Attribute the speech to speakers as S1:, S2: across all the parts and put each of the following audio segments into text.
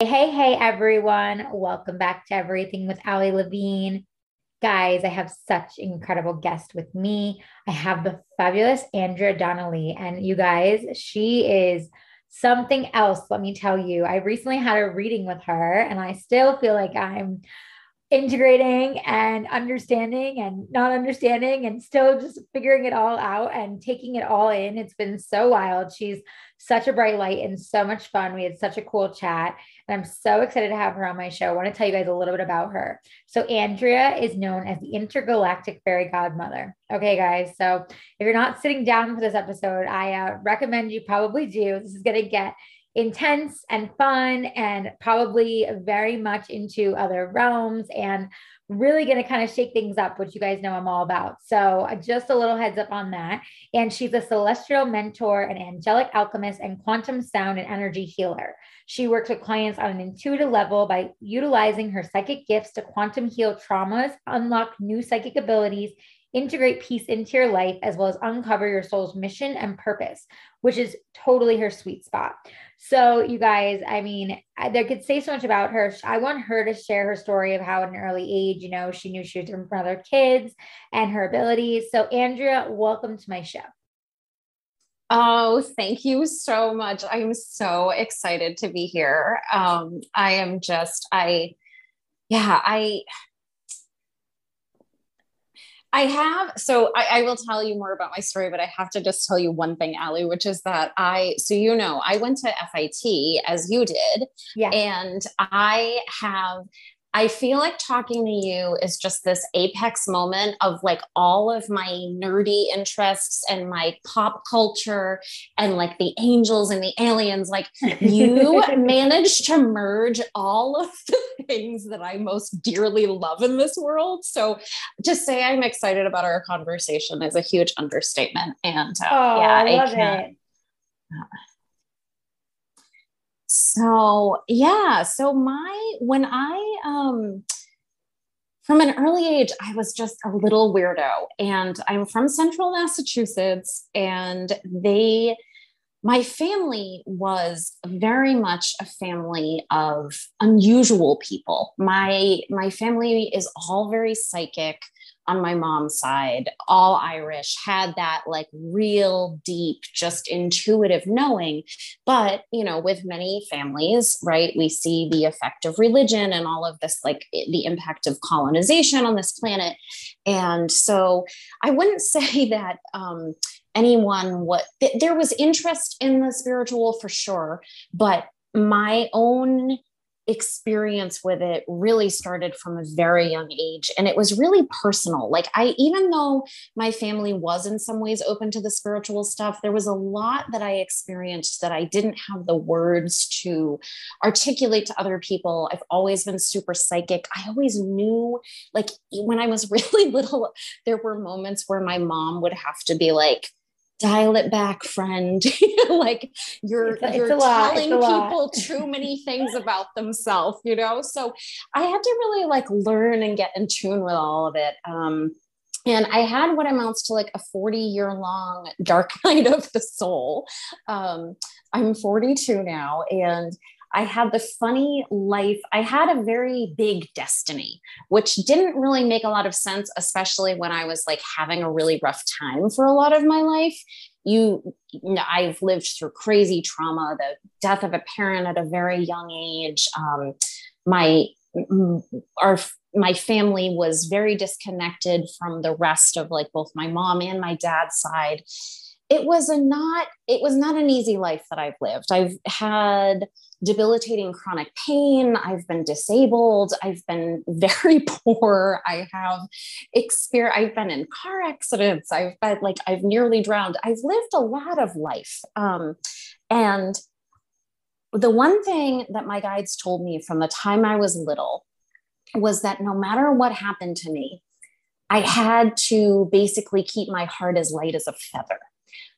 S1: Hey, hey, everyone. Welcome back to Everything with Ali Levine. Guys, I have such incredible guest with me. I have the fabulous Andrea Donnelly. And you guys, she is something else, let me tell you. I recently had a reading with her, and I still feel like I'm integrating and understanding and not understanding and still just figuring it all out and taking it all in. It's been so wild. She's such a bright light and so much fun. We had such a cool chat. I'm so excited to have her on my show. I want to tell you guys a little bit about her. So, Andrea is known as the intergalactic fairy godmother. Okay, guys. So, if you're not sitting down for this episode, I uh, recommend you probably do. This is going to get intense and fun and probably very much into other realms and really going to kind of shake things up, which you guys know I'm all about. So, uh, just a little heads up on that. And she's a celestial mentor, an angelic alchemist, and quantum sound and energy healer. She works with clients on an intuitive level by utilizing her psychic gifts to quantum heal traumas, unlock new psychic abilities, integrate peace into your life, as well as uncover your soul's mission and purpose, which is totally her sweet spot. So, you guys, I mean, I, they could say so much about her. I want her to share her story of how, at an early age, you know, she knew she was different from other kids and her abilities. So, Andrea, welcome to my show.
S2: Oh, thank you so much. I'm so excited to be here. Um, I am just, I, yeah, I, I have, so I, I, will tell you more about my story, but I have to just tell you one thing, Ali, which is that I, so you know, I went to FIT as you did. Yeah. And I have I feel like talking to you is just this apex moment of like all of my nerdy interests and my pop culture and like the angels and the aliens. Like you managed to merge all of the things that I most dearly love in this world. So to say I'm excited about our conversation is a huge understatement. And uh, oh, yeah, I love I it. So yeah, so my when I um from an early age, I was just a little weirdo. And I'm from central Massachusetts, and they my family was very much a family of unusual people. My my family is all very psychic on my mom's side, all Irish, had that like real deep, just intuitive knowing. But, you know, with many families, right, we see the effect of religion and all of this, like the impact of colonization on this planet. And so I wouldn't say that, um, anyone what th- there was interest in the spiritual for sure but my own experience with it really started from a very young age and it was really personal. Like i even though my family was in some ways open to the spiritual stuff there was a lot that i experienced that i didn't have the words to articulate to other people. I've always been super psychic. I always knew like when i was really little there were moments where my mom would have to be like dial it back friend. Like you're it's you're telling people too many things about themselves you know? So i had to really like learn and get in tune with all of it. Um and I had what amounts to like a 40 year long dark night of the soul. Um, I'm 42 now, and I had the funny life. I had a very big destiny, which didn't really make a lot of sense, especially when I was like having a really rough time for a lot of my life. You, you know, I've lived through crazy trauma, the death of a parent at a very young age. Um, my our my family was very disconnected from the rest of like both my mom and my dad's side it was a not it was not an easy life that i've lived i've had debilitating chronic pain. I've been disabled. I've been very poor. I have experience. I've been in car accidents. I've been like, I've nearly drowned. I've lived a lot of life. Um, and the one thing that my guides told me from the time I was little was that no matter what happened to me, I had to basically keep my heart as light as a feather.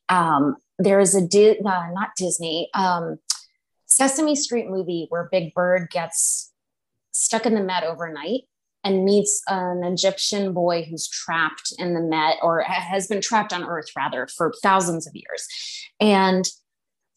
S2: Um, there is a Di- uh, not Disney um, Sesame Street movie where Big Bird gets stuck in the Met overnight and meets an Egyptian boy who's trapped in the Met or has been trapped on Earth rather for thousands of years, and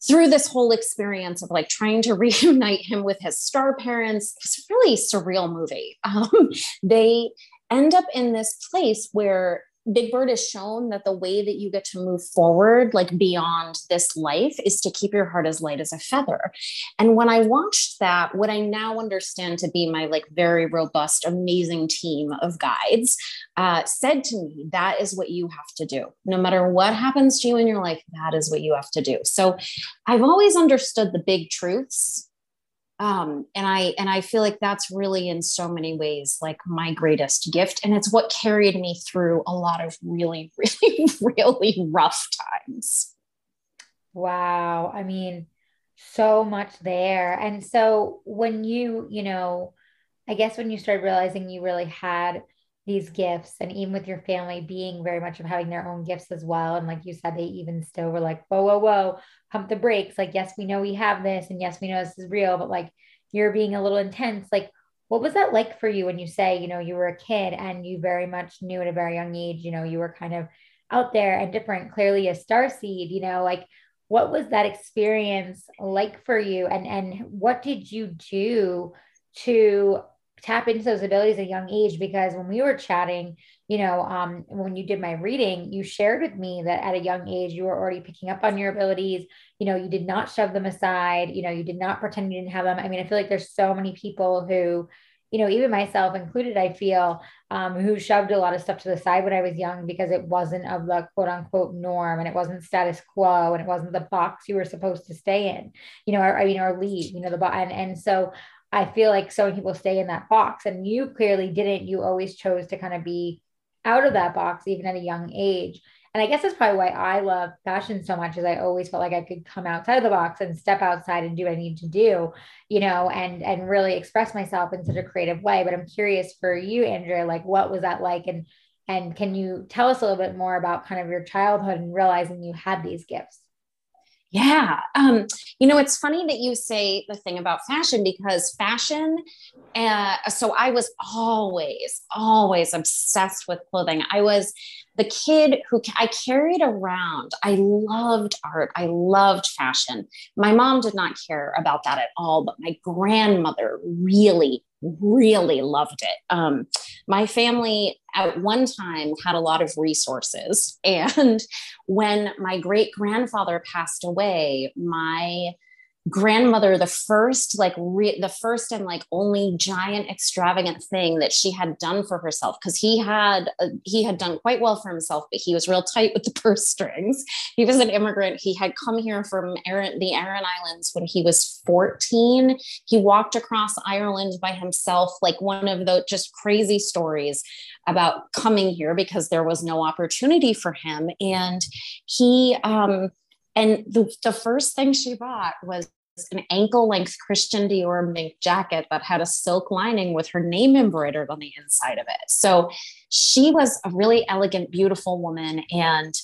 S2: through this whole experience of like trying to reunite him with his star parents, it's a really surreal movie. Um, they end up in this place where Big Bird has shown that the way that you get to move forward, like beyond this life, is to keep your heart as light as a feather. And when I watched that, what I now understand to be my like very robust, amazing team of guides uh, said to me, that is what you have to do. No matter what happens to you in your life, that is what you have to do. So I've always understood the big truths um, and i and i feel like that's really in so many ways like my greatest gift and it's what carried me through a lot of really really really rough times.
S1: Wow i mean so much there and so when you you know i guess when you started realizing you really had these gifts and even with your family being very much of having their own gifts as well. And like you said they even still were like whoa whoa whoa pump the brakes. Like yes we know we have this and yes we know this is real but like you're being a little intense. Like what was that like for you when you say you know you were a kid and you very much knew at a very young age you know you were kind of out there and different clearly a star seed you know? Like what was that experience like for you? And and what did you do to tap into those abilities at a young age because when we were chatting you know um, when you did my reading you shared with me that at a young age you were already picking up on your abilities. You know you did not shove them aside. You know you did not pretend you didn't have them. I mean i feel like there's so many people who you know even myself included i feel um, who shoved a lot of stuff to the side when i was young because it wasn't of the quote unquote norm and it wasn't status quo and it wasn't the box you were supposed to stay in you know or, I mean or leave you know the and, and so I feel like so many people stay in that box and you clearly didn't. You always chose to kind of be out of that box, even at a young age. And I guess that's probably why I love fashion so much is I always felt like I could come outside of the box and step outside and do what I need to do, you know, and and really express myself in such a creative way. But I'm curious for you, Andrea, like what was that like? And and can you tell us a little bit more about kind of your childhood and realizing you had these gifts?
S2: Yeah. Um, you know, it's funny that you say the thing about fashion because fashion, uh, so I was always, always obsessed with clothing. I was the kid who I carried around. I loved art. I loved fashion. My mom did not care about that at all, but my grandmother really, really loved it. Um, my family at one time had a lot of resources. And when my great grandfather passed away, my grandmother the first like re- the first and like only giant extravagant thing that she had done for herself because he had uh, he had done quite well for himself but he was real tight with the purse strings. He was an immigrant. He had come here from the Aran Islands when he was 14 he walked across Ireland by himself like one of the just crazy stories about coming here because there was no opportunity for him. And he um and the, the first thing she bought was an ankle length Christian Dior mink jacket that had a silk lining with her name embroidered on the inside of it. So she was a really elegant, beautiful woman. And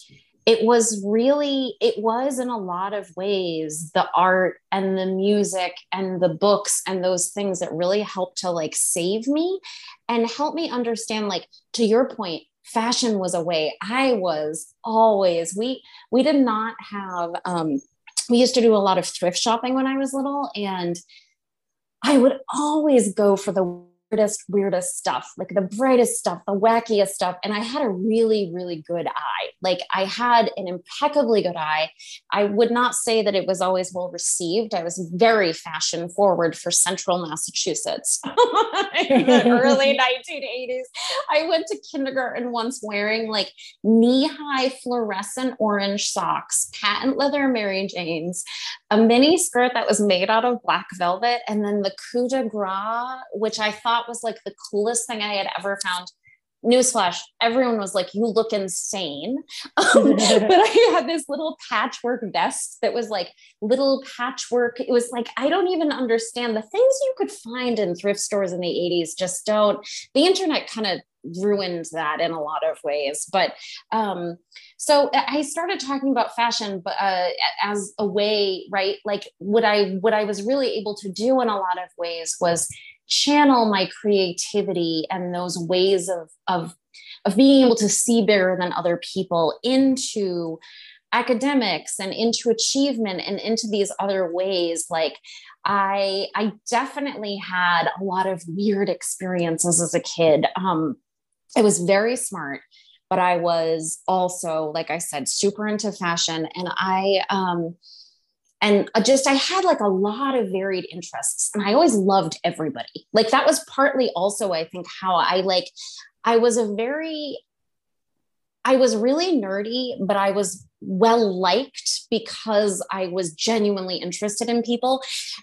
S2: it was really, it was in a lot of ways the art and the music and the books and those things that really helped to like save me and help me understand, like, to your point, fashion was a way. I was always we we did not have um we used to do a lot of thrift shopping when i was little and i would always go for the weirdest, weirdest stuff, like the brightest stuff, the wackiest stuff. And I had a really, really good eye. Like I had an impeccably good eye. I would not say that it was always well received. I was very fashion forward for central Massachusetts in the early 1980s. I went to kindergarten once wearing like knee high fluorescent orange socks, patent leather Mary Janes, a mini skirt that was made out of black velvet, and then the coup de grace, which I thought was like the coolest thing I had ever found. Newsflash everyone was like you look insane. Um, but i had this little patchwork vest that was like little patchwork. It was like i don't even understand. The things you could find in thrift stores in the 80s just don't the internet kind of ruined that in a lot of ways. But um so i started talking about fashion but uh, as a way right? Like what i what i was really able to do in a lot of ways was channel my creativity and those ways of of of being able to see bigger than other people into academics and into achievement and into these other ways. Like i i definitely had a lot of weird experiences as a kid. Um i was very smart but i was also like i said super into fashion. And i um and uh, just i had like a lot of varied interests and i always loved everybody. Like that was partly also i think how i like i was a very i was really nerdy but i was well liked because i was genuinely interested in people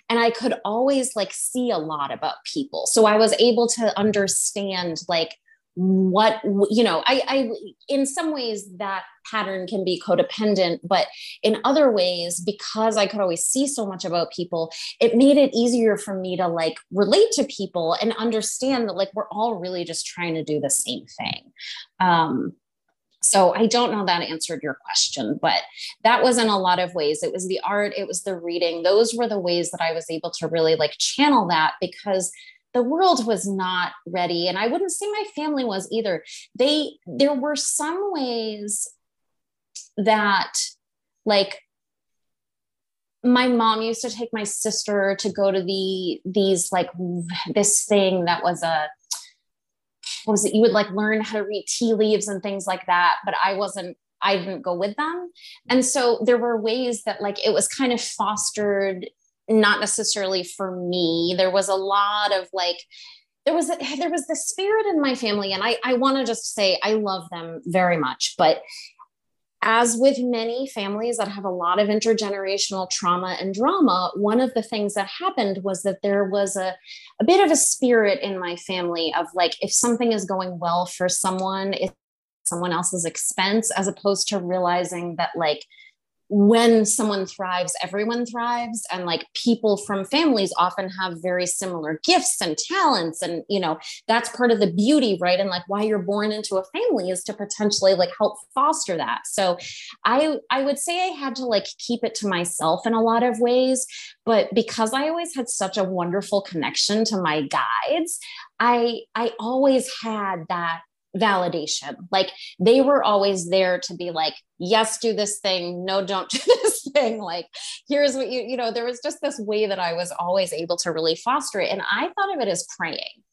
S2: and i could always like see a lot about people. So i was able to understand like what you know I, I in some ways that pattern can be codependent but in other ways because i could always see so much about people it made it easier for me to like relate to people and understand that like we're all really just trying to do the same thing. Um so i don't know that answered your question but that was in a lot of ways. It was the art it was the reading. Those were the ways that i was able to really like channel that because the world was not ready and i wouldn't say my family was either. They there were some ways that like my mom used to take my sister to go to the these like this thing that was a what was it? You would like learn how to read tea leaves and things like that but i wasn't i didn't go with them. And so there were ways that like it was kind of fostered not necessarily for me. There was a lot of like, there was a, there was the spirit in my family, and I I want to just say I love them very much, but as with many families that have a lot of intergenerational trauma and drama, one of the things that happened was that there was a, a bit of a spirit in my family of like, if something is going well for someone, it's someone else's expense, as opposed to realizing that like when someone thrives, everyone thrives. And like people from families often have very similar gifts and talents. And, you know, that's part of the beauty, right? And like why you're born into a family is to potentially like help foster that. So I, I would say I had to like keep it to myself in a lot of ways. But because I always had such a wonderful connection to my guides, I, I always had that validation. Like they were always there to be like, yes, do this thing. No, don't do this thing. Like, here's what you, you know, there was just this way that I was always able to really foster it. And I thought of it as praying.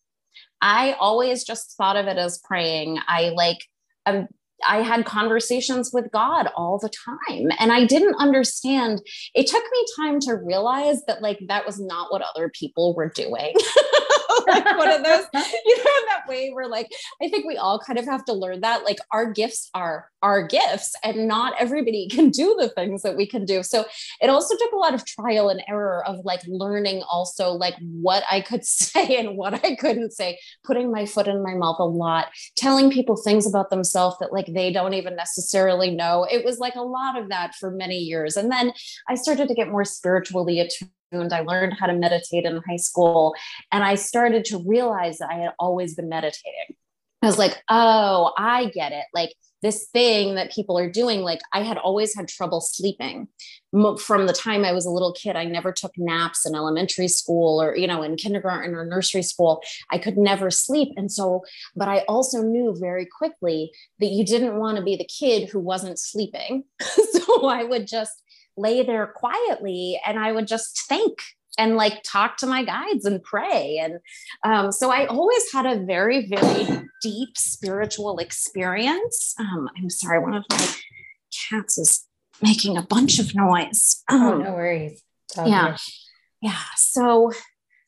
S2: I always just thought of it as praying. I like, um, I had conversations with God all the time. And I didn't understand. It took me time to realize that, like, that was not what other people were doing. like one of those, you know, in that way where like I think we all kind of have to learn that like our gifts are our gifts and not everybody can do the things that we can do. So it also took a lot of trial and error of like learning also like what I could say and what I couldn't say, putting my foot in my mouth a lot, telling people things about themselves that like they don't even necessarily know. It was like a lot of that for many years. And then I started to get more spiritually attuned I learned how to meditate in high school. And I started to realize that I had always been meditating. I was like, oh, I get it. Like this thing that people are doing, like I had always had trouble sleeping from the time I was a little kid. I never took naps in elementary school or, you know, in kindergarten or nursery school. I could never sleep. And so, but I also knew very quickly that you didn't want to be the kid who wasn't sleeping. so I would just lay there quietly and I would just think and like talk to my guides and pray. And um, so I always had a very, very deep spiritual experience. Um, I'm sorry, one of my cats is making a bunch of noise.
S1: oh, um, no worries.
S2: yeah. Good. Yeah. So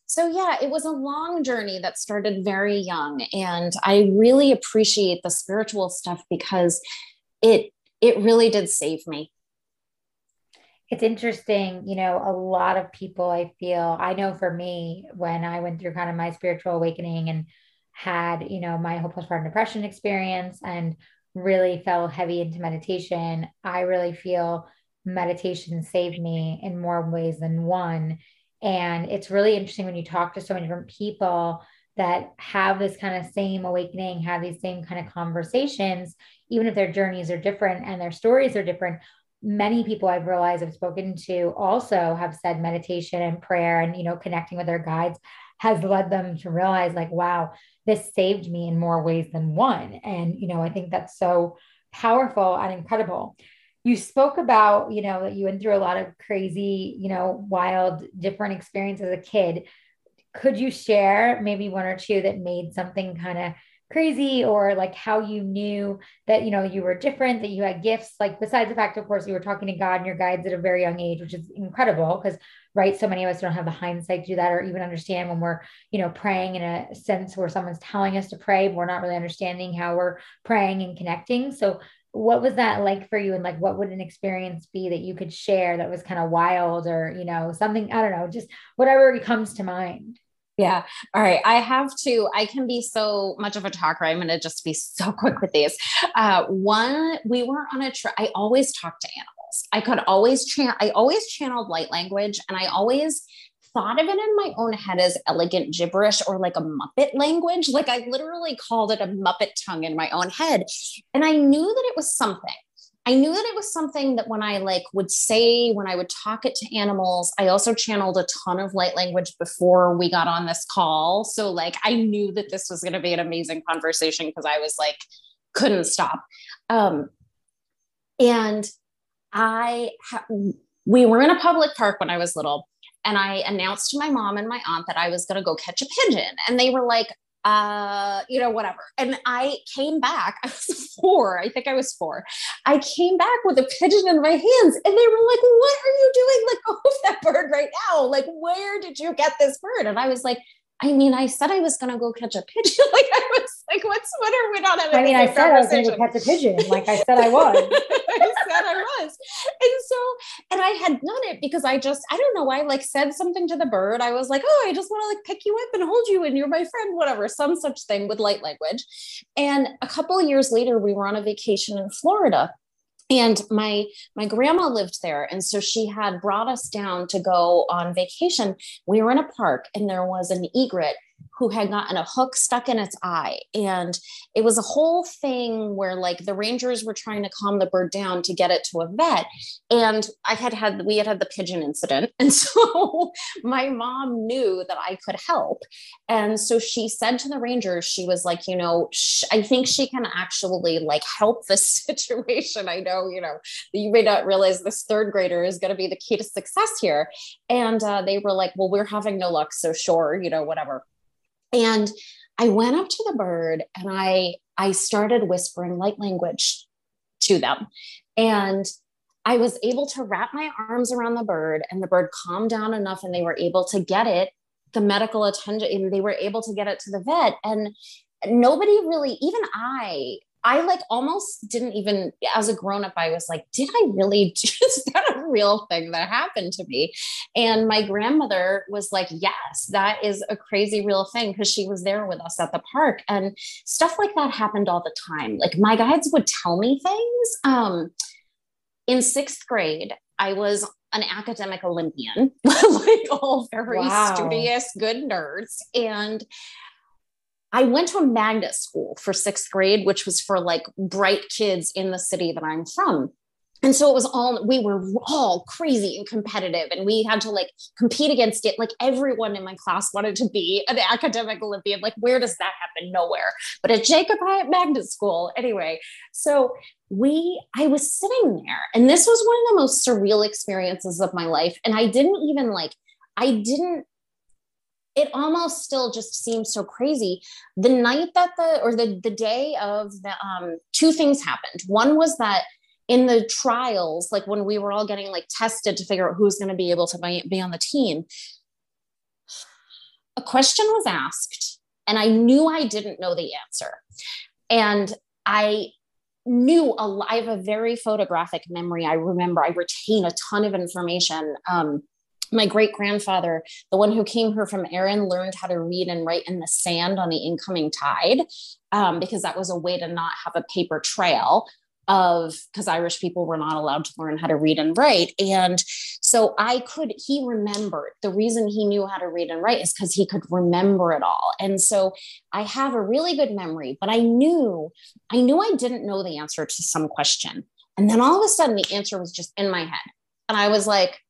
S2: so yeah it was a long journey that started very young and i really appreciate the spiritual stuff because it it really did save me
S1: it's interesting you know a lot of people i feel i know for me when i went through kind of my spiritual awakening and had you know my whole postpartum depression experience and really fell heavy into meditation i really feel meditation saved me in more ways than one and it's really interesting when you talk to so many different people that have this kind of same awakening, have these same kind of conversations, even if their journeys are different and their stories are different. Many people I've realized I've spoken to also have said meditation and prayer and, you know, connecting with their guides has led them to realize, like, wow, this saved me in more ways than one. And, you know, I think that's so powerful and incredible you spoke about you know that you went through a lot of crazy you know wild different experiences as a kid could you share maybe one or two that made something kind of crazy or like how you knew that you know you were different that you had gifts like besides the fact of course you were talking to god and your guides at a very young age which is incredible because right so many of us don't have the hindsight to do that or even understand when we're you know praying in a sense where someone's telling us to pray but we're not really understanding how we're praying and connecting. So what was that like for you? And like what would an experience be that you could share that was kind of wild or you know something i don't know just whatever comes to mind
S2: yeah all right i have to i can be so much of a talker i'm going to just be so quick with these uh one we were on a trip i always talk to animals i could always chant i always channeled light language and i always thought of it in my own head as elegant gibberish or like a Muppet language. Like I literally called it a Muppet tongue in my own head. And I knew that it was something. I knew that it was something that when I like would say, when I would talk it to animals, I also channeled a ton of light language before we got on this call. So like I knew that this was going to be an amazing conversation because I was like, couldn't stop. Um, and I, ha- we were in a public park when I was little and I announced to my mom and my aunt that I was going to go catch a pigeon. And they were like, uh, you know, whatever. And I came back. I was four. I think I was four. I came back with a pigeon in my hands, and they were like, "What are you doing? Like, go of that bird right now! Like, where did you get this bird?" And I was like, I mean, I said I was going to go catch a pigeon. like I was like, what's what are we not having?
S1: I mean, I said I was going to catch a pigeon. Like I said I was.
S2: I I was. And so, and I had done it because I just, I don't know, I like said something to the bird. I was like, oh, I just want to like pick you up and hold you and you're my friend, whatever, some such thing with light language. And a couple years later, we were on a vacation in Florida and my my grandma lived there and so she had brought us down to go on vacation we were in a park and there was an egret who had gotten a hook stuck in its eye. And it was a whole thing where like the rangers were trying to calm the bird down to get it to a vet. And I had had, we had had the pigeon incident. And so my mom knew that I could help. And so she said to the rangers, she was like, you know, sh- I think she can actually like help this situation. I know, you know, you may not realize this third grader is going to be the key to success here. And uh, they were like, well, we're having no luck. So sure, you know, whatever. And I went up to the bird and I I started whispering light language to them. And I was able to wrap my arms around the bird and the bird calmed down enough and they were able to get it the medical attention they were able to get it to the vet and nobody really even I I like almost didn't even, as a grown up, I was like, did I really is that a real thing that happened to me? And my grandmother was like, yes, that is a crazy real thing because she was there with us at the park. And stuff like that happened all the time. Like my guides would tell me things. Um, in sixth grade, I was an academic Olympian, like all very wow. studious, good nerds. And I went to a magnet school for sixth grade, which was for like bright kids in the city that I'm from. And so it was all, we were all crazy and competitive, and we had to like compete against it. Like everyone in my class wanted to be an academic Olympian. Like, where does that happen? Nowhere. But at Jacob Hiatt Magnet School, anyway. So we, I was sitting there, and this was one of the most surreal experiences of my life. And I didn't even like, I didn't it almost still just seems so crazy. The night that the or the the day of the um two things happened. One was that in the trials, like when we were all getting like tested to figure out who's going to be able to be, on the team, a question was asked and I knew I didn't know the answer. And I knew a, I have a very photographic memory. I remember I retain a ton of information. Um, my great grandfather, the one who came here from Aran, learned how to read and write in the sand on the incoming tide um, because that was a way to not have a paper trail of because Irish people were not allowed to learn how to read and write. And so I could, he remembered the reason he knew how to read and write is because he could remember it all. And so I have a really good memory, but I knew, I knew I didn't know the answer to some question. And then all of a sudden the answer was just in my head. And I was like,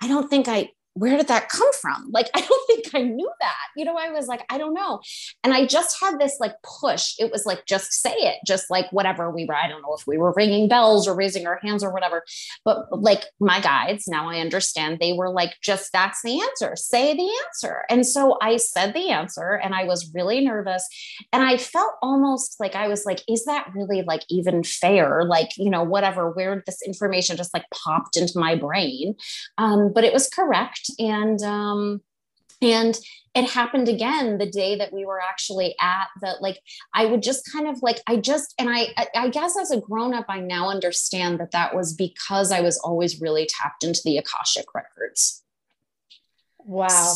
S2: I don't think I, where did that come from? Like, I don't think I knew that. You know, I was like, I don't know. And I just had this like push. It was like, just say it, just like whatever we were. I don't know if we were ringing bells or raising our hands or whatever. But like my guides, now I understand they were like, just that's the answer, say the answer. And so I said the answer and I was really nervous. And I felt almost like I was like, is that really like even fair? Like, you know, whatever, where this information just like popped into my brain. Um, but it was correct and um, and it happened again the day that we were actually at the like i would just kind of like i just and i i guess as a grown up i now understand that that was because i was always really tapped into the akashic records.
S1: Wow.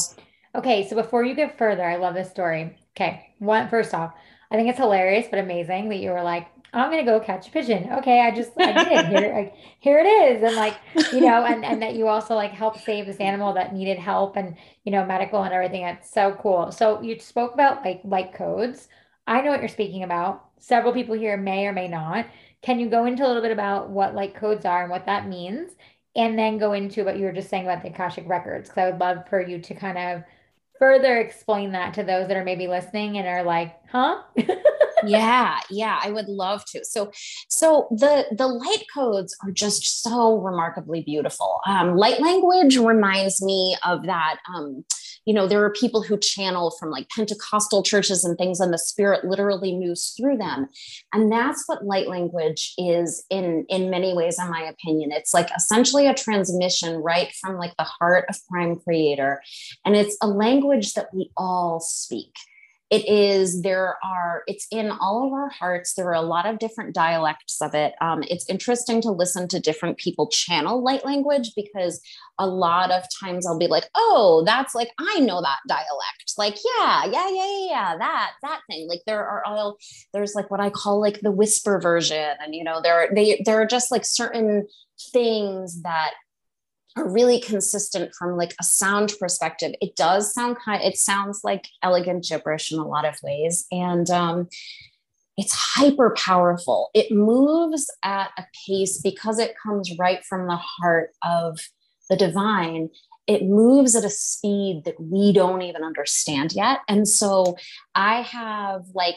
S1: Okay so before you get further i love this story. Okay one first off i think it's hilarious but amazing that you were like I'm gonna go catch a pigeon. Okay, I just I did here. I, here it is, and like you know, and and that you also like help save this animal that needed help, and you know, medical and everything. That's so cool. So you spoke about like light codes. I know what you're speaking about. Several people here may or may not. Can you go into a little bit about what light codes are and what that means, and then go into what you were just saying about the Akashic records? Because I would love for you to kind of further explain that to those that are maybe listening and are like, huh?
S2: yeah yeah i would love to. So so the the light codes are just so remarkably beautiful. Um, light language reminds me of that um, you know there are people who channel from like pentecostal churches and things and the spirit literally moves through them. And that's what light language is in in many ways in my opinion. It's like essentially a transmission right from like the heart of prime creator and it's a language that we all speak it is there are it's in all of our hearts. There are a lot of different dialects of it. Um, it's interesting to listen to different people channel light language because a lot of times i'll be like oh that's like i know that dialect. Like yeah yeah yeah yeah that that thing. Like there are all there's like what i call like the whisper version and you know there they there are just like certain things that are really consistent from like a sound perspective. It does sound kind it sounds like elegant gibberish in a lot of ways. And um, it's hyper powerful. It moves at a pace because it comes right from the heart of the divine. It moves at a speed that we don't even understand yet. And so I have like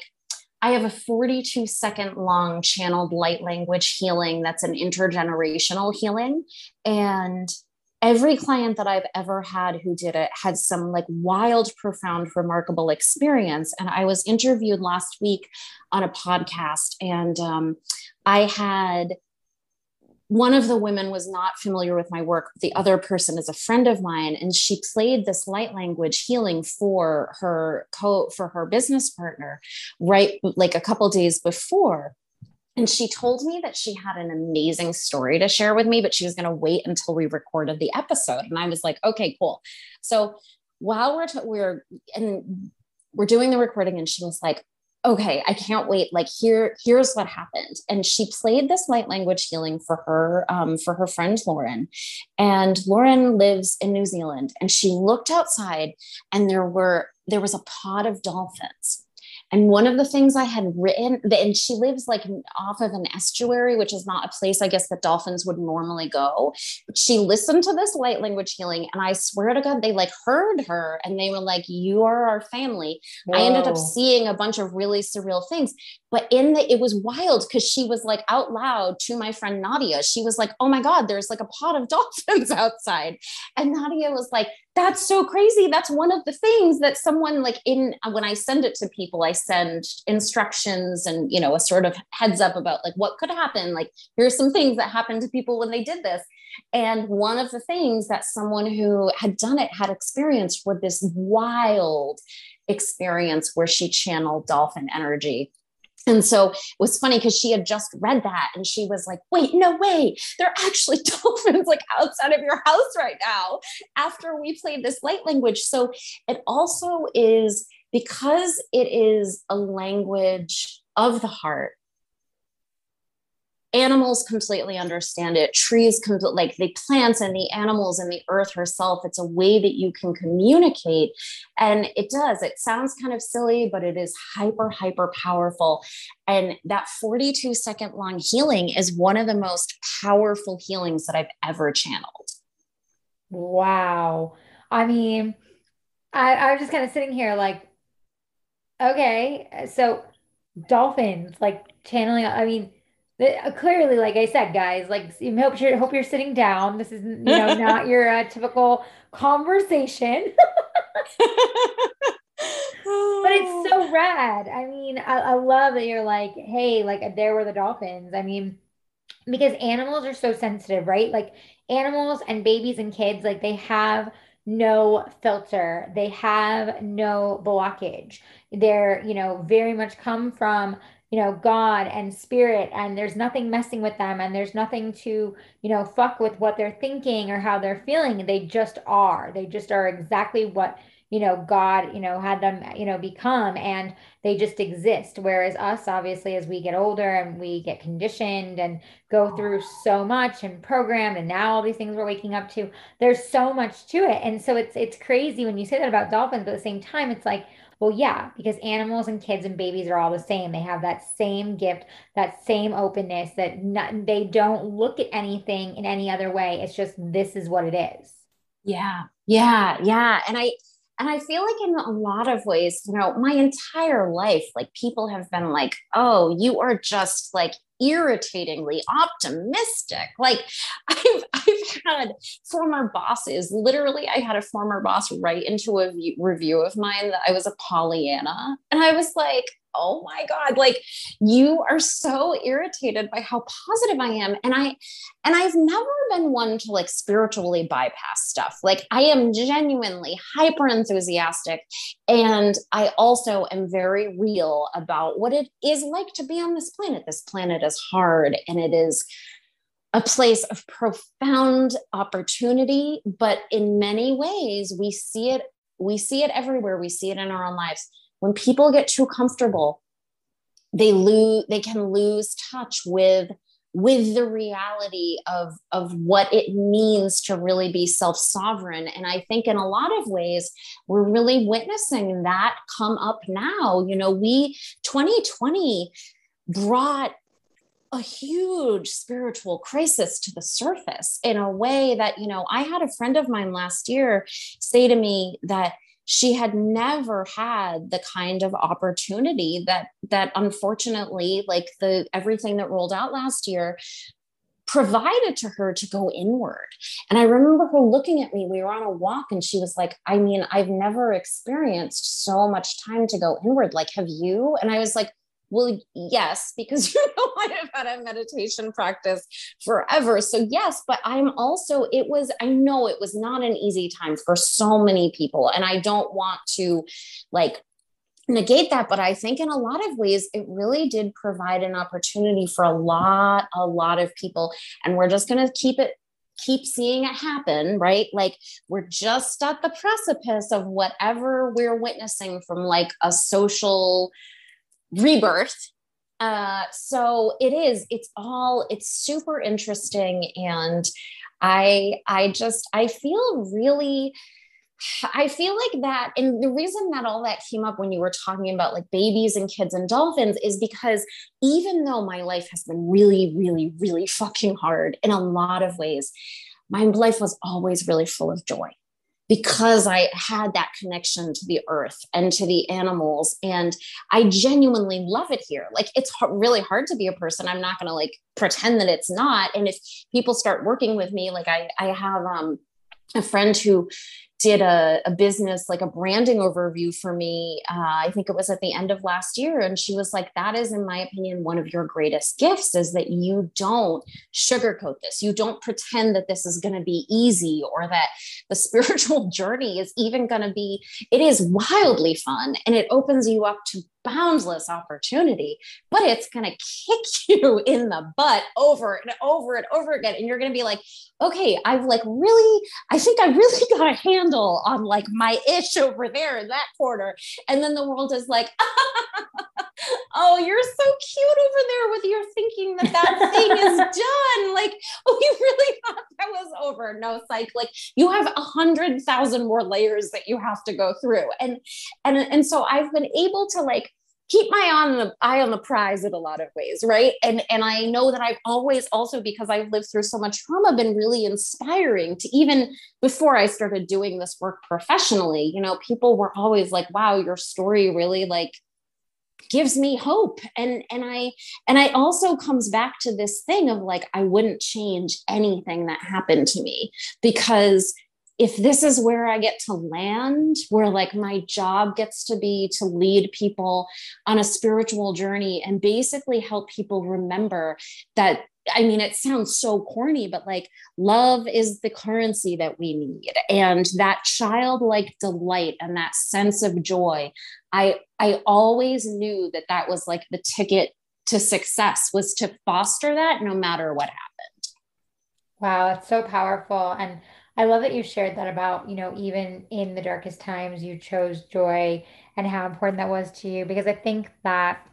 S2: I have a 42 second long channeled light language healing that's an intergenerational healing. And every client that I've ever had who did it had some like wild, profound, remarkable experience. And I was interviewed last week on a podcast, and um, I had one of the women was not familiar with my work. The other person is a friend of mine, and she played this light language healing for her co for her business partner, right like a couple days before. And she told me that she had an amazing story to share with me, but she was going to wait until we recorded the episode. And I was like, okay, cool. So while we're, t- we're, and we're doing the recording, and she was like, okay, I can't wait. Like here, here's what happened. And she played this light language healing for her, um, for her friend Lauren. And Lauren lives in New Zealand. And she looked outside and there were, there was a pod of dolphins And one of the things I had written, and she lives like off of an estuary, which is not a place I guess that dolphins would normally go. But she listened to this light language healing, and I swear to God, they like heard her and they were like, You are our family. Whoa. I ended up seeing a bunch of really surreal things. But in the, it was wild because she was like out loud to my friend Nadia. She was like, Oh my God, there's like a pod of dolphins outside. And Nadia was like, That's so crazy. That's one of the things that someone like in when I send it to people, I send instructions and, you know, a sort of heads up about like what could happen. Like, here's some things that happened to people when they did this. And one of the things that someone who had done it had experienced were this wild experience where she channeled dolphin energy and so it was funny because she had just read that and she was like, wait, no way. There are actually dolphins like outside of your house right now after we played this light language. So it also is because it is a language of the heart animals completely understand it. Trees com- like the plants and the animals and the earth herself it's a way that you can communicate and it does. It sounds kind of silly but it is hyper hyper powerful. And that 42 second long healing is one of the most powerful healings that i've ever channeled.
S1: Wow. I mean i, I was just kind of sitting here like okay so dolphins like channeling i mean uh, clearly, like I said, guys, like hope you're hope you're sitting down. This is you know not your uh, typical conversation. but it's so rad. I mean, I, I love that you're like, hey, like there were the dolphins. I mean, because animals are so sensitive, right? Like animals and babies and kids, like they have no filter. They have no blockage. They're, you know, very much come from you know god and spirit and there's nothing messing with them and there's nothing to you know fuck with what they're thinking or how they're feeling. They just are. They just are exactly what you know god you know had them you know become and they just exist. Whereas us obviously as we get older and we get conditioned and go through so much and programmed and now all these things we're waking up to there's so much to it. And so it's it's crazy when you say that about dolphins but at the same time it's like well, yeah, because animals and kids and babies are all the same. They have that same gift, that same openness that not, they don't look at anything in any other way. It's just this is what it is.
S2: Yeah. Yeah. Yeah. And I and I feel like in a lot of ways, you know, my entire life, like people have been like, oh, you are just like irritatingly optimistic. Like I've, I've had former bosses, literally, I had a former boss write into a review of mine that I was a Pollyanna. And I was like, oh my god like you are so irritated by how positive i am. And i and i've never been one to like spiritually bypass stuff. Like i am genuinely hyper enthusiastic and i also am very real about what it is like to be on this planet. This planet is hard and it is a place of profound opportunity but in many ways we see it we see it everywhere. We see it in our own lives when people get too comfortable they lose they can lose touch with with the reality of of what it means to really be self-sovereign. And i think in a lot of ways we're really witnessing that come up now. You know we 2020 brought a huge spiritual crisis to the surface in a way that you know i had a friend of mine last year say to me that she had never had the kind of opportunity that that unfortunately like the everything that rolled out last year provided to her to go inward. And I remember her looking at me. We were on a walk and she was like, I mean, I've never experienced so much time to go inward. Like, have you? And I was like, well, yes, because you know I have had a meditation practice forever. So, yes, but I'm also, it was, I know it was not an easy time for so many people. And I don't want to like negate that but i think in a lot of ways it really did provide an opportunity for a lot a lot of people and we're just going to keep it keep seeing it happen, right? Like we're just at the precipice of whatever we're witnessing from like a social rebirth. Uh, so it is it's all it's super interesting. And i i just i feel really I feel like that, and the reason that all that came up when you were talking about like babies and kids and dolphins is because even though my life has been really, really, really fucking hard in a lot of ways, my life was always really full of joy because I had that connection to the earth and to the animals. And I genuinely love it here. Like it's really hard to be a person. I'm not going to like pretend that it's not. And if people start working with me, like I, I have um, a friend who did a, a business like a branding overview for me uh, i think it was at the end of last year. And she was like that is in my opinion one of your greatest gifts is that you don't sugarcoat this. You don't pretend that this is going to be easy or that the spiritual journey is even going to be it is wildly fun and it opens you up to boundless opportunity, but it's going to kick you in the butt over and over and over again. And you're going to be like, okay, I've like really, I think I really got a handle on like my ish over there in that corner. And then the world is like, oh, you're so cute over there with your thinking that that thing is done. Like, oh, you really thought that was over. No, it's Like, like you have a hundred thousand more layers that you have to go through. And and and so I've been able to like keep my on the eye on the prize in a lot of ways right? And and i know that i've always also because i've lived through so much trauma been really inspiring to even before i started doing this work professionally you know people were always like wow your story really like gives me hope. And and i and i also comes back to this thing of like i wouldn't change anything that happened to me because if this is where I get to land, where like my job gets to be to lead people on a spiritual journey and basically help people remember that. I mean, it sounds so corny, but like love is the currency that we need. And that childlike delight and that sense of joy, I, I always knew that that was like the ticket to success was to foster that no matter what happened.
S1: Wow, it's so powerful. And I love that you shared that about, you know, even in the darkest times, you chose joy and how important that was to you. Because I think that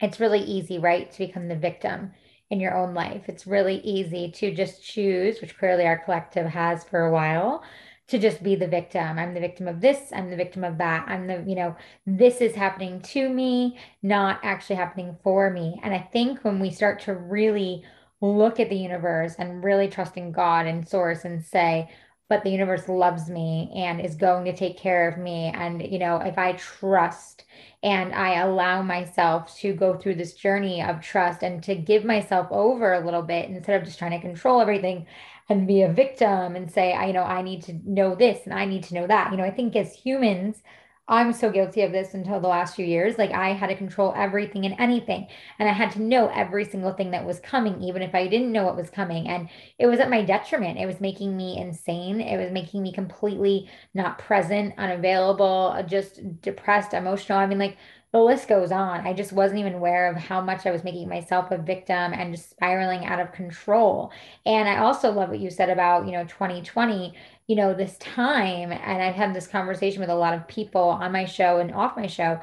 S1: it's really easy, right, to become the victim in your own life. It's really easy to just choose, which clearly our collective has for a while, to just be the victim. I'm the victim of this, I'm the victim of that. I'm the, you know, this is happening to me, not actually happening for me. And I think when we start to really look at the universe and really trust in God and source and say, but the universe loves me and is going to take care of me. And, you know, if I trust and I allow myself to go through this journey of trust and to give myself over a little bit instead of just trying to control everything and be a victim and say, I, you know, I need to know this and I need to know that. You know, I think as humans, I'm so guilty of this until the last few years. Like I had to control everything and anything. And I had to know every single thing that was coming, even if I didn't know what was coming. And it was at my detriment. It was making me insane. It was making me completely not present, unavailable, uh, just depressed, emotional. I mean, like the list goes on. I just wasn't even aware of how much I was making myself a victim and just spiraling out of control. And I also love what you said about, you know, 2020 you know, this time, and I've had this conversation with a lot of people on my show and off my show,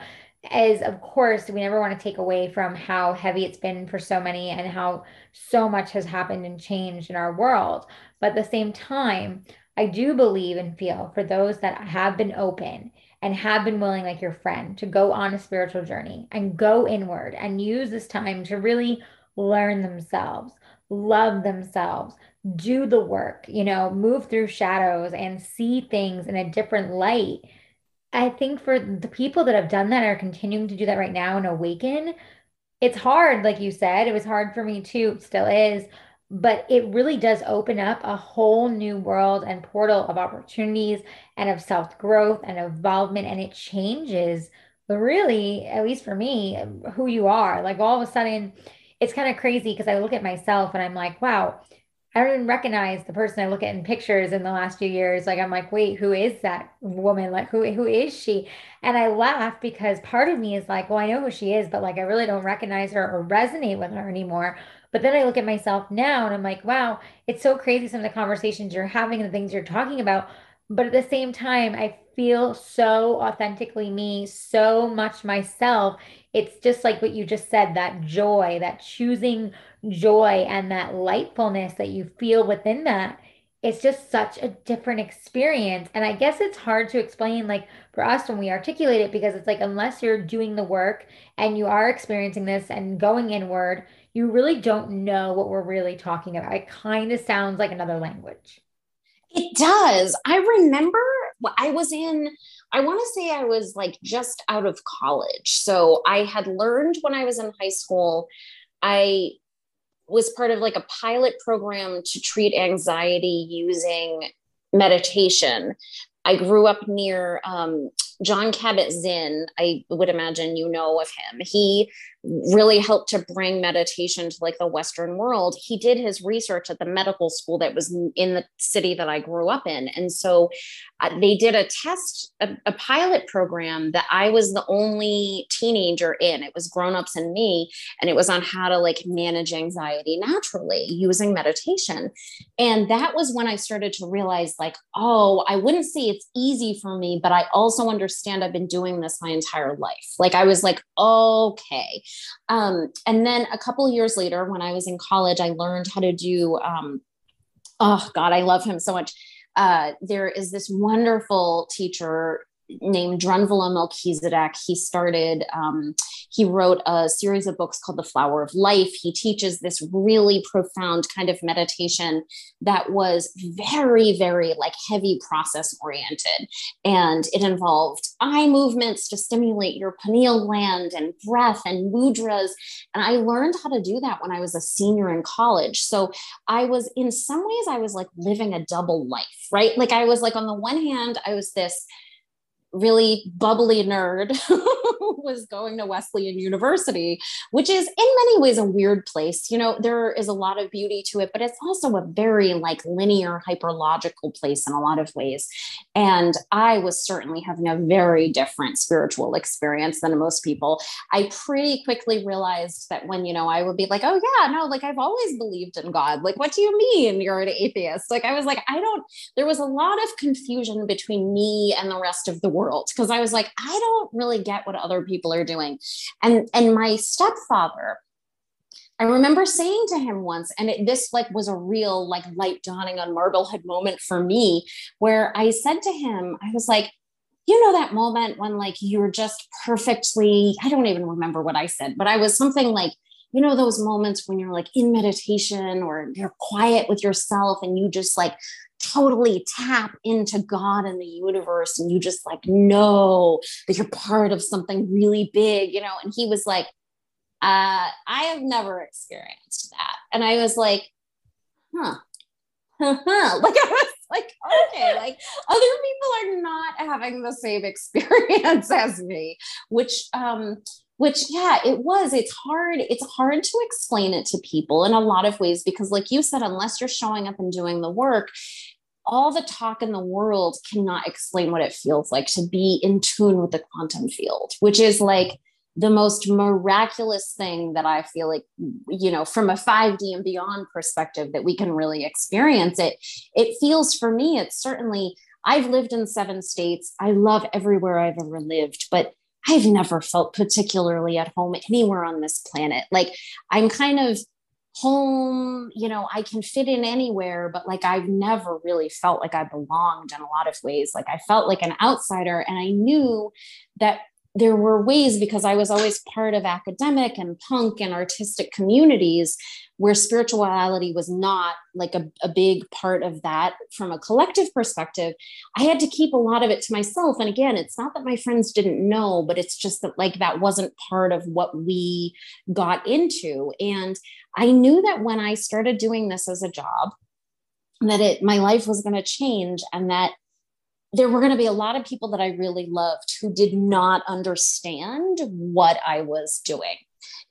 S1: is of course, we never want to take away from how heavy it's been for so many and how so much has happened and changed in our world. But at the same time, I do believe and feel for those that have been open and have been willing, like your friend, to go on a spiritual journey and go inward and use this time to really learn themselves, love themselves, do the work, you know, move through shadows and see things in a different light. I think for the people that have done that are continuing to do that right now and awaken, it's hard, like you said. It was hard for me too, still is, but it really does open up a whole new world and portal of opportunities and of self growth and involvement. And it changes really, at least for me, who you are. Like all of a sudden, it's kind of crazy because I look at myself and I'm like, wow, I don't even recognize the person I look at in pictures in the last few years. Like I'm like, wait, who is that woman? Like who who is she? And I laugh because part of me is like, well, I know who she is, but like I really don't recognize her or resonate with her anymore. But then I look at myself now and I'm like, wow, it's so crazy some of the conversations you're having and the things you're talking about. But at the same time, I feel so authentically me, so much myself. It's just like what you just said that joy, that choosing joy and that lightfulness that you feel within that it's just such a different experience. And I guess it's hard to explain, like for us when we articulate it, because it's like, unless you're doing the work and you are experiencing this and going inward, you really don't know what we're really talking about. It kind of sounds like another language.
S2: It does. I remember I was in, I want to say I was like just out of college. So I had learned when I was in high school, I was part of like a pilot program to treat anxiety using meditation. I grew up near um, Jon Kabat-Zinn. I would imagine you know of him. He really helped to bring meditation to like the western world. He did his research at the medical school that was in the city that i grew up in. And so uh, they did a test a, a, pilot program that i was the only teenager in. It was grown-ups and me and it was on how to like manage anxiety naturally using meditation. And that was when i started to realize like oh i wouldn't say it's easy for me but i also understand i've been doing this my entire life. Like i was like okay um, and then a couple years later, when I was in college, I learned how to do, um, oh God, I love him so much. Uh, there is this wonderful teacher named Drunvalo Melchizedek. He started, um, he wrote a series of books called The Flower of Life. He teaches this really profound kind of meditation that was very, very like heavy process oriented. And it involved eye movements to stimulate your pineal gland and breath and mudras. And I learned how to do that when I was a senior in college. So I was, in some ways, I was like living a double life, right? Like I was like, on the one hand, I was this really bubbly nerd was going to Wesleyan University, which is in many ways a weird place. You know, there is a lot of beauty to it, but it's also a very like linear, hyperlogical place in a lot of ways. And I was certainly having a very different spiritual experience than most people. I pretty quickly realized that when, you know, I would be like, oh, yeah, no, like I've always believed in God. Like, what do you mean you're an atheist? Like, I was like, I don't, there was a lot of confusion between me and the rest of the world world because I was like, I don't really get what other people are doing. And and my stepfather, I remember saying to him once, and it, this like was a real like light dawning on Marblehead moment for me, where I said to him, I was like, you know that moment when like you're just perfectly, I don't even remember what I said, but I was something like, you know those moments when you're like in meditation or you're quiet with yourself and you just like totally tap into God and the universe and you just like know that you're part of something really big, you know. And he was like, uh, I have never experienced that. And I was like, huh. like I was like, okay, like other people are not having the same experience as me, which um which yeah it was it's hard it's hard to explain it to people in a lot of ways because like you said unless you're showing up and doing the work all the talk in the world cannot explain what it feels like to be in tune with the quantum field which is like the most miraculous thing that I feel like, you know, from a 5D and beyond perspective, that we can really experience it. It feels for me, it's certainly, I've lived in seven states. I love everywhere I've ever lived, but I've never felt particularly at home anywhere on this planet. Like I'm kind of home, you know, I can fit in anywhere, but like I've never really felt like I belonged in a lot of ways. Like I felt like an outsider. And I knew that there were ways because I was always part of academic and punk and artistic communities where spirituality was not like a, a, big part of that from a collective perspective. I had to keep a lot of it to myself. And again, it's not that my friends didn't know, but it's just that like that wasn't part of what we got into. And I knew that when I started doing this as a job, that it my life was going to change and that there were going to be a lot of people that I really loved who did not understand what I was doing.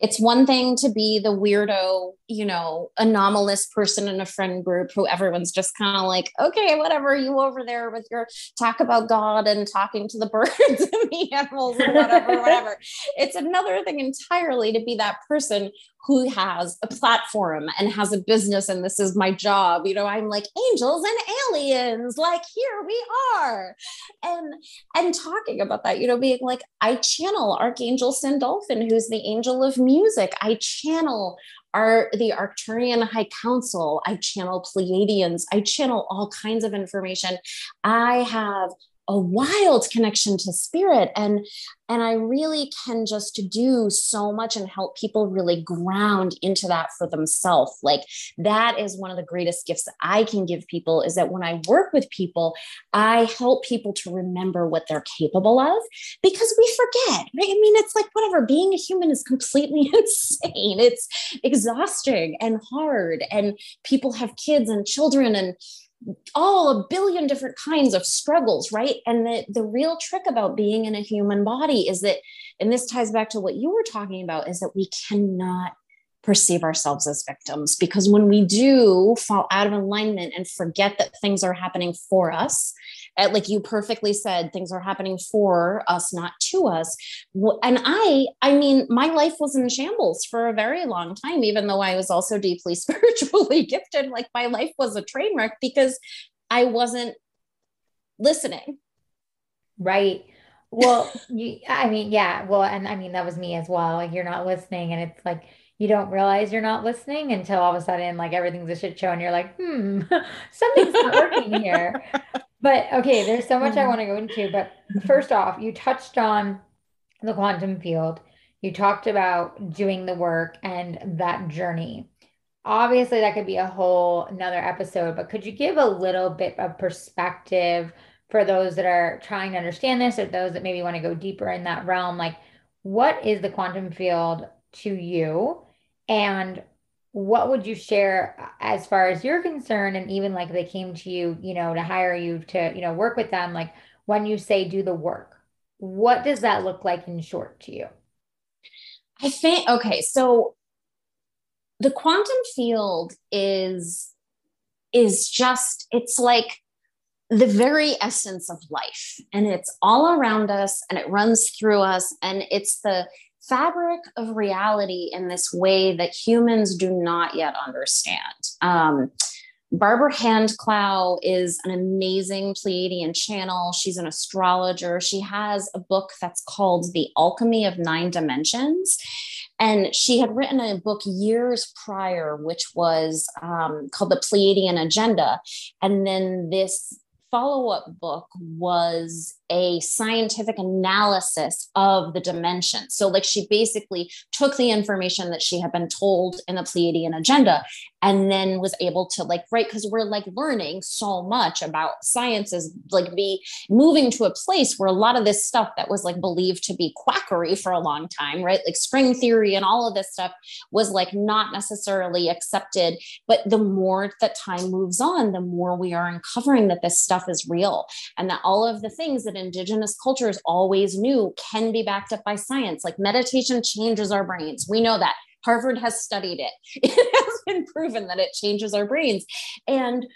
S2: It's one thing to be the weirdo, you know, anomalous person in a friend group who everyone's just kind of like, okay, whatever, you over there with your talk about God and talking to the birds and the animals and whatever, whatever. It's another thing entirely to be that person who has a platform and has a business and this is my job. You know i'm like angels and aliens like here we are. And and talking about that you know being like i channel archangel sandalphon who's the angel of music. I channel are the Arcturian High Council. I channel Pleiadians. I channel all kinds of information. I have a wild connection to spirit. And and i really can just do so much and help people really ground into that for themselves. Like that is one of the greatest gifts i can give people is that when i work with people i help people to remember what they're capable of because we forget right? I mean it's like whatever being a human is completely insane. It's exhausting and hard and people have kids and children and all a billion different kinds of struggles, right? And the, the real trick about being in a human body is that, and this ties back to what you were talking about, is that we cannot perceive ourselves as victims because when we do fall out of alignment and forget that things are happening for us like you perfectly said things are happening for us not to us. And i i mean my life was in shambles for a very long time even though i was also deeply spiritually gifted like my life was a train wreck because i wasn't listening.
S1: Right. Well you, i mean yeah well and i mean that was me as well like you're not listening and it's like you don't realize you're not listening until all of a sudden like everything's a shit show and you're like hmm something's not working here but okay, there's so much I mm-hmm. want to go into. But first off, you touched on the quantum field. You talked about doing the work and that journey. Obviously, that could be a whole another episode, but could you give a little bit of perspective for those that are trying to understand this or those that maybe want to go deeper in that realm? Like, what is the quantum field to you? And what would you share uh, as far as you're concerned and even like they came to you you know to hire you to you know work with them like when you say do the work what does that look like in short to you?
S2: I think okay so the quantum field is is just it's like the very essence of life and it's all around us and it runs through us and it's the fabric of reality in this way that humans do not yet understand. Um, Barbara Hand Clow is an amazing Pleiadian channel. She's an astrologer. She has a book that's called The Alchemy of Nine Dimensions. And she had written a book years prior, which was um, called The Pleiadian Agenda. And then this follow up book was a scientific analysis of the dimensions. So, like, she basically took the information that she had been told in the Pleiadian agenda and then was able to, like, right, because we're like learning so much about science is like be moving to a place where a lot of this stuff that was like believed to be quackery for a long time, right? Like string theory and all of this stuff was like not necessarily accepted. But the more that time moves on, the more we are uncovering that this stuff is real and that all of the things that that indigenous cultures always knew can be backed up by science. Like meditation changes our brains. We know that. Harvard has studied it. It has been proven that it changes our brains. And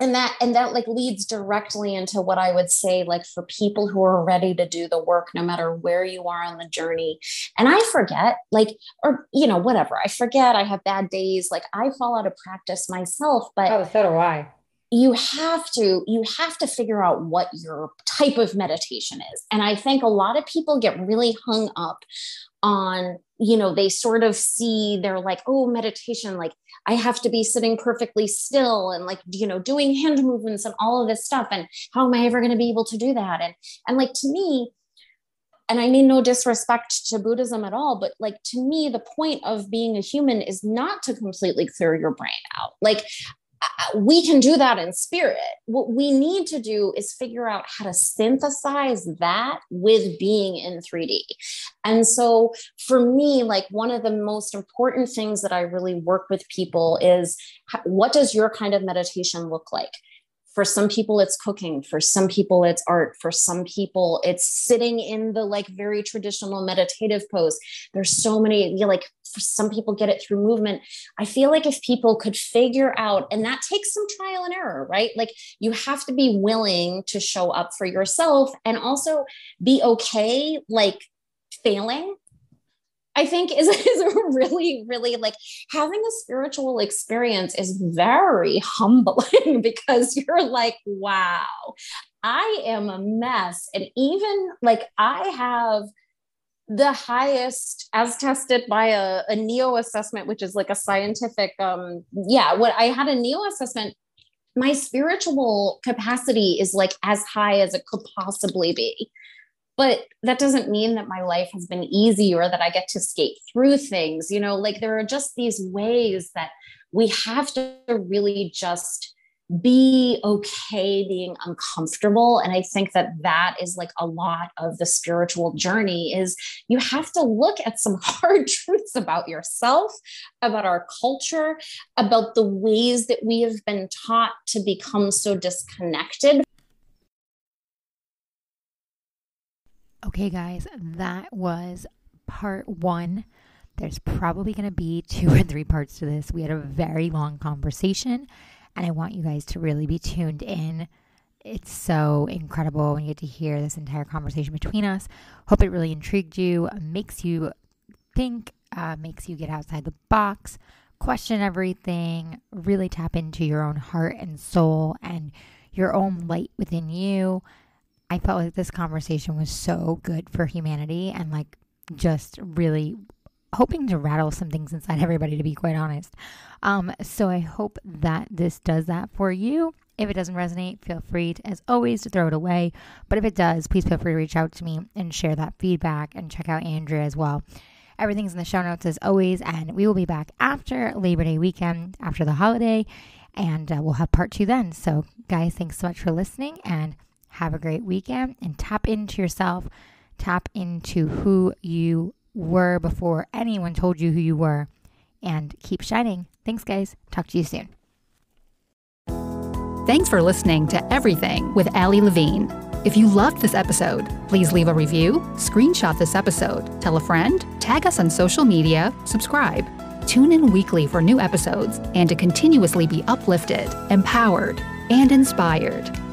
S2: and that and that like leads directly into what i would say like for people who are ready to do the work no matter where you are on the journey and i forget like or you know whatever i forget i have bad days like i fall out of practice myself but
S1: oh so do i
S2: you have to you have to figure out what your type of meditation is. And i think a lot of people get really hung up on you know they sort of see they're like oh meditation like i have to be sitting perfectly still and like you know doing hand movements and all of this stuff. And how am i ever going to be able to do that? And and like to me and I mean no disrespect to Buddhism at all, but like to me, the point of being a human is not to completely clear your brain out. Like Uh, we can do that in spirit. What we need to do is figure out how to synthesize that with being in 3D. And so for me, like one of the most important things that I really work with people is what does your kind of meditation look like? For some people it's cooking. For some people it's art. For some people it's sitting in the like very traditional meditative pose. There's so many you know, like some people get it through movement. I feel like if people could figure out and that takes some trial and error right? Like you have to be willing to show up for yourself and also be okay like failing I think is, is really, really like having a spiritual experience is very humbling because you're like, wow, I am a mess. And even like I have the highest as tested by a, a neo assessment which is like a scientific um yeah what i had a neo assessment my spiritual capacity is like as high as it could possibly be but that doesn't mean that my life has been easy or that i get to skate through things you know like there are just these ways that we have to really just be okay being uncomfortable. And i think that that is like a lot of the spiritual journey is you have to look at some hard truths about yourself about our culture about the ways that we have been taught to become so disconnected
S3: okay guys that was part 1 there's probably going to be two or three parts to this we had a very long conversation and I want you guys to really be tuned in. It's so incredible when you get to hear this entire conversation between us. Hope it really intrigued you, makes you think, uh, makes you get outside the box, question everything, really tap into your own heart and soul and your own light within you. I felt like this conversation was so good for humanity and like just really hoping to rattle some things inside everybody, to be quite honest. Um, so I hope that this does that for you. If it doesn't resonate, feel free, to, as always, to throw it away. But if it does, please feel free to reach out to me and share that feedback and check out Andrea as well. Everything's in the show notes as always, and we will be back after Labor Day weekend, after the holiday, and uh, we'll have part two then. So, guys, thanks so much for listening and have a great weekend and tap into yourself, tap into who you were before anyone told you who you were. And keep shining. Thanks, guys. Talk to you soon. Thanks for listening to Everything with Ali Levine. If you loved this episode, please leave a review, screenshot this episode, tell a friend, tag us on social media, subscribe. Tune in weekly for new episodes and to continuously be uplifted, empowered, and inspired.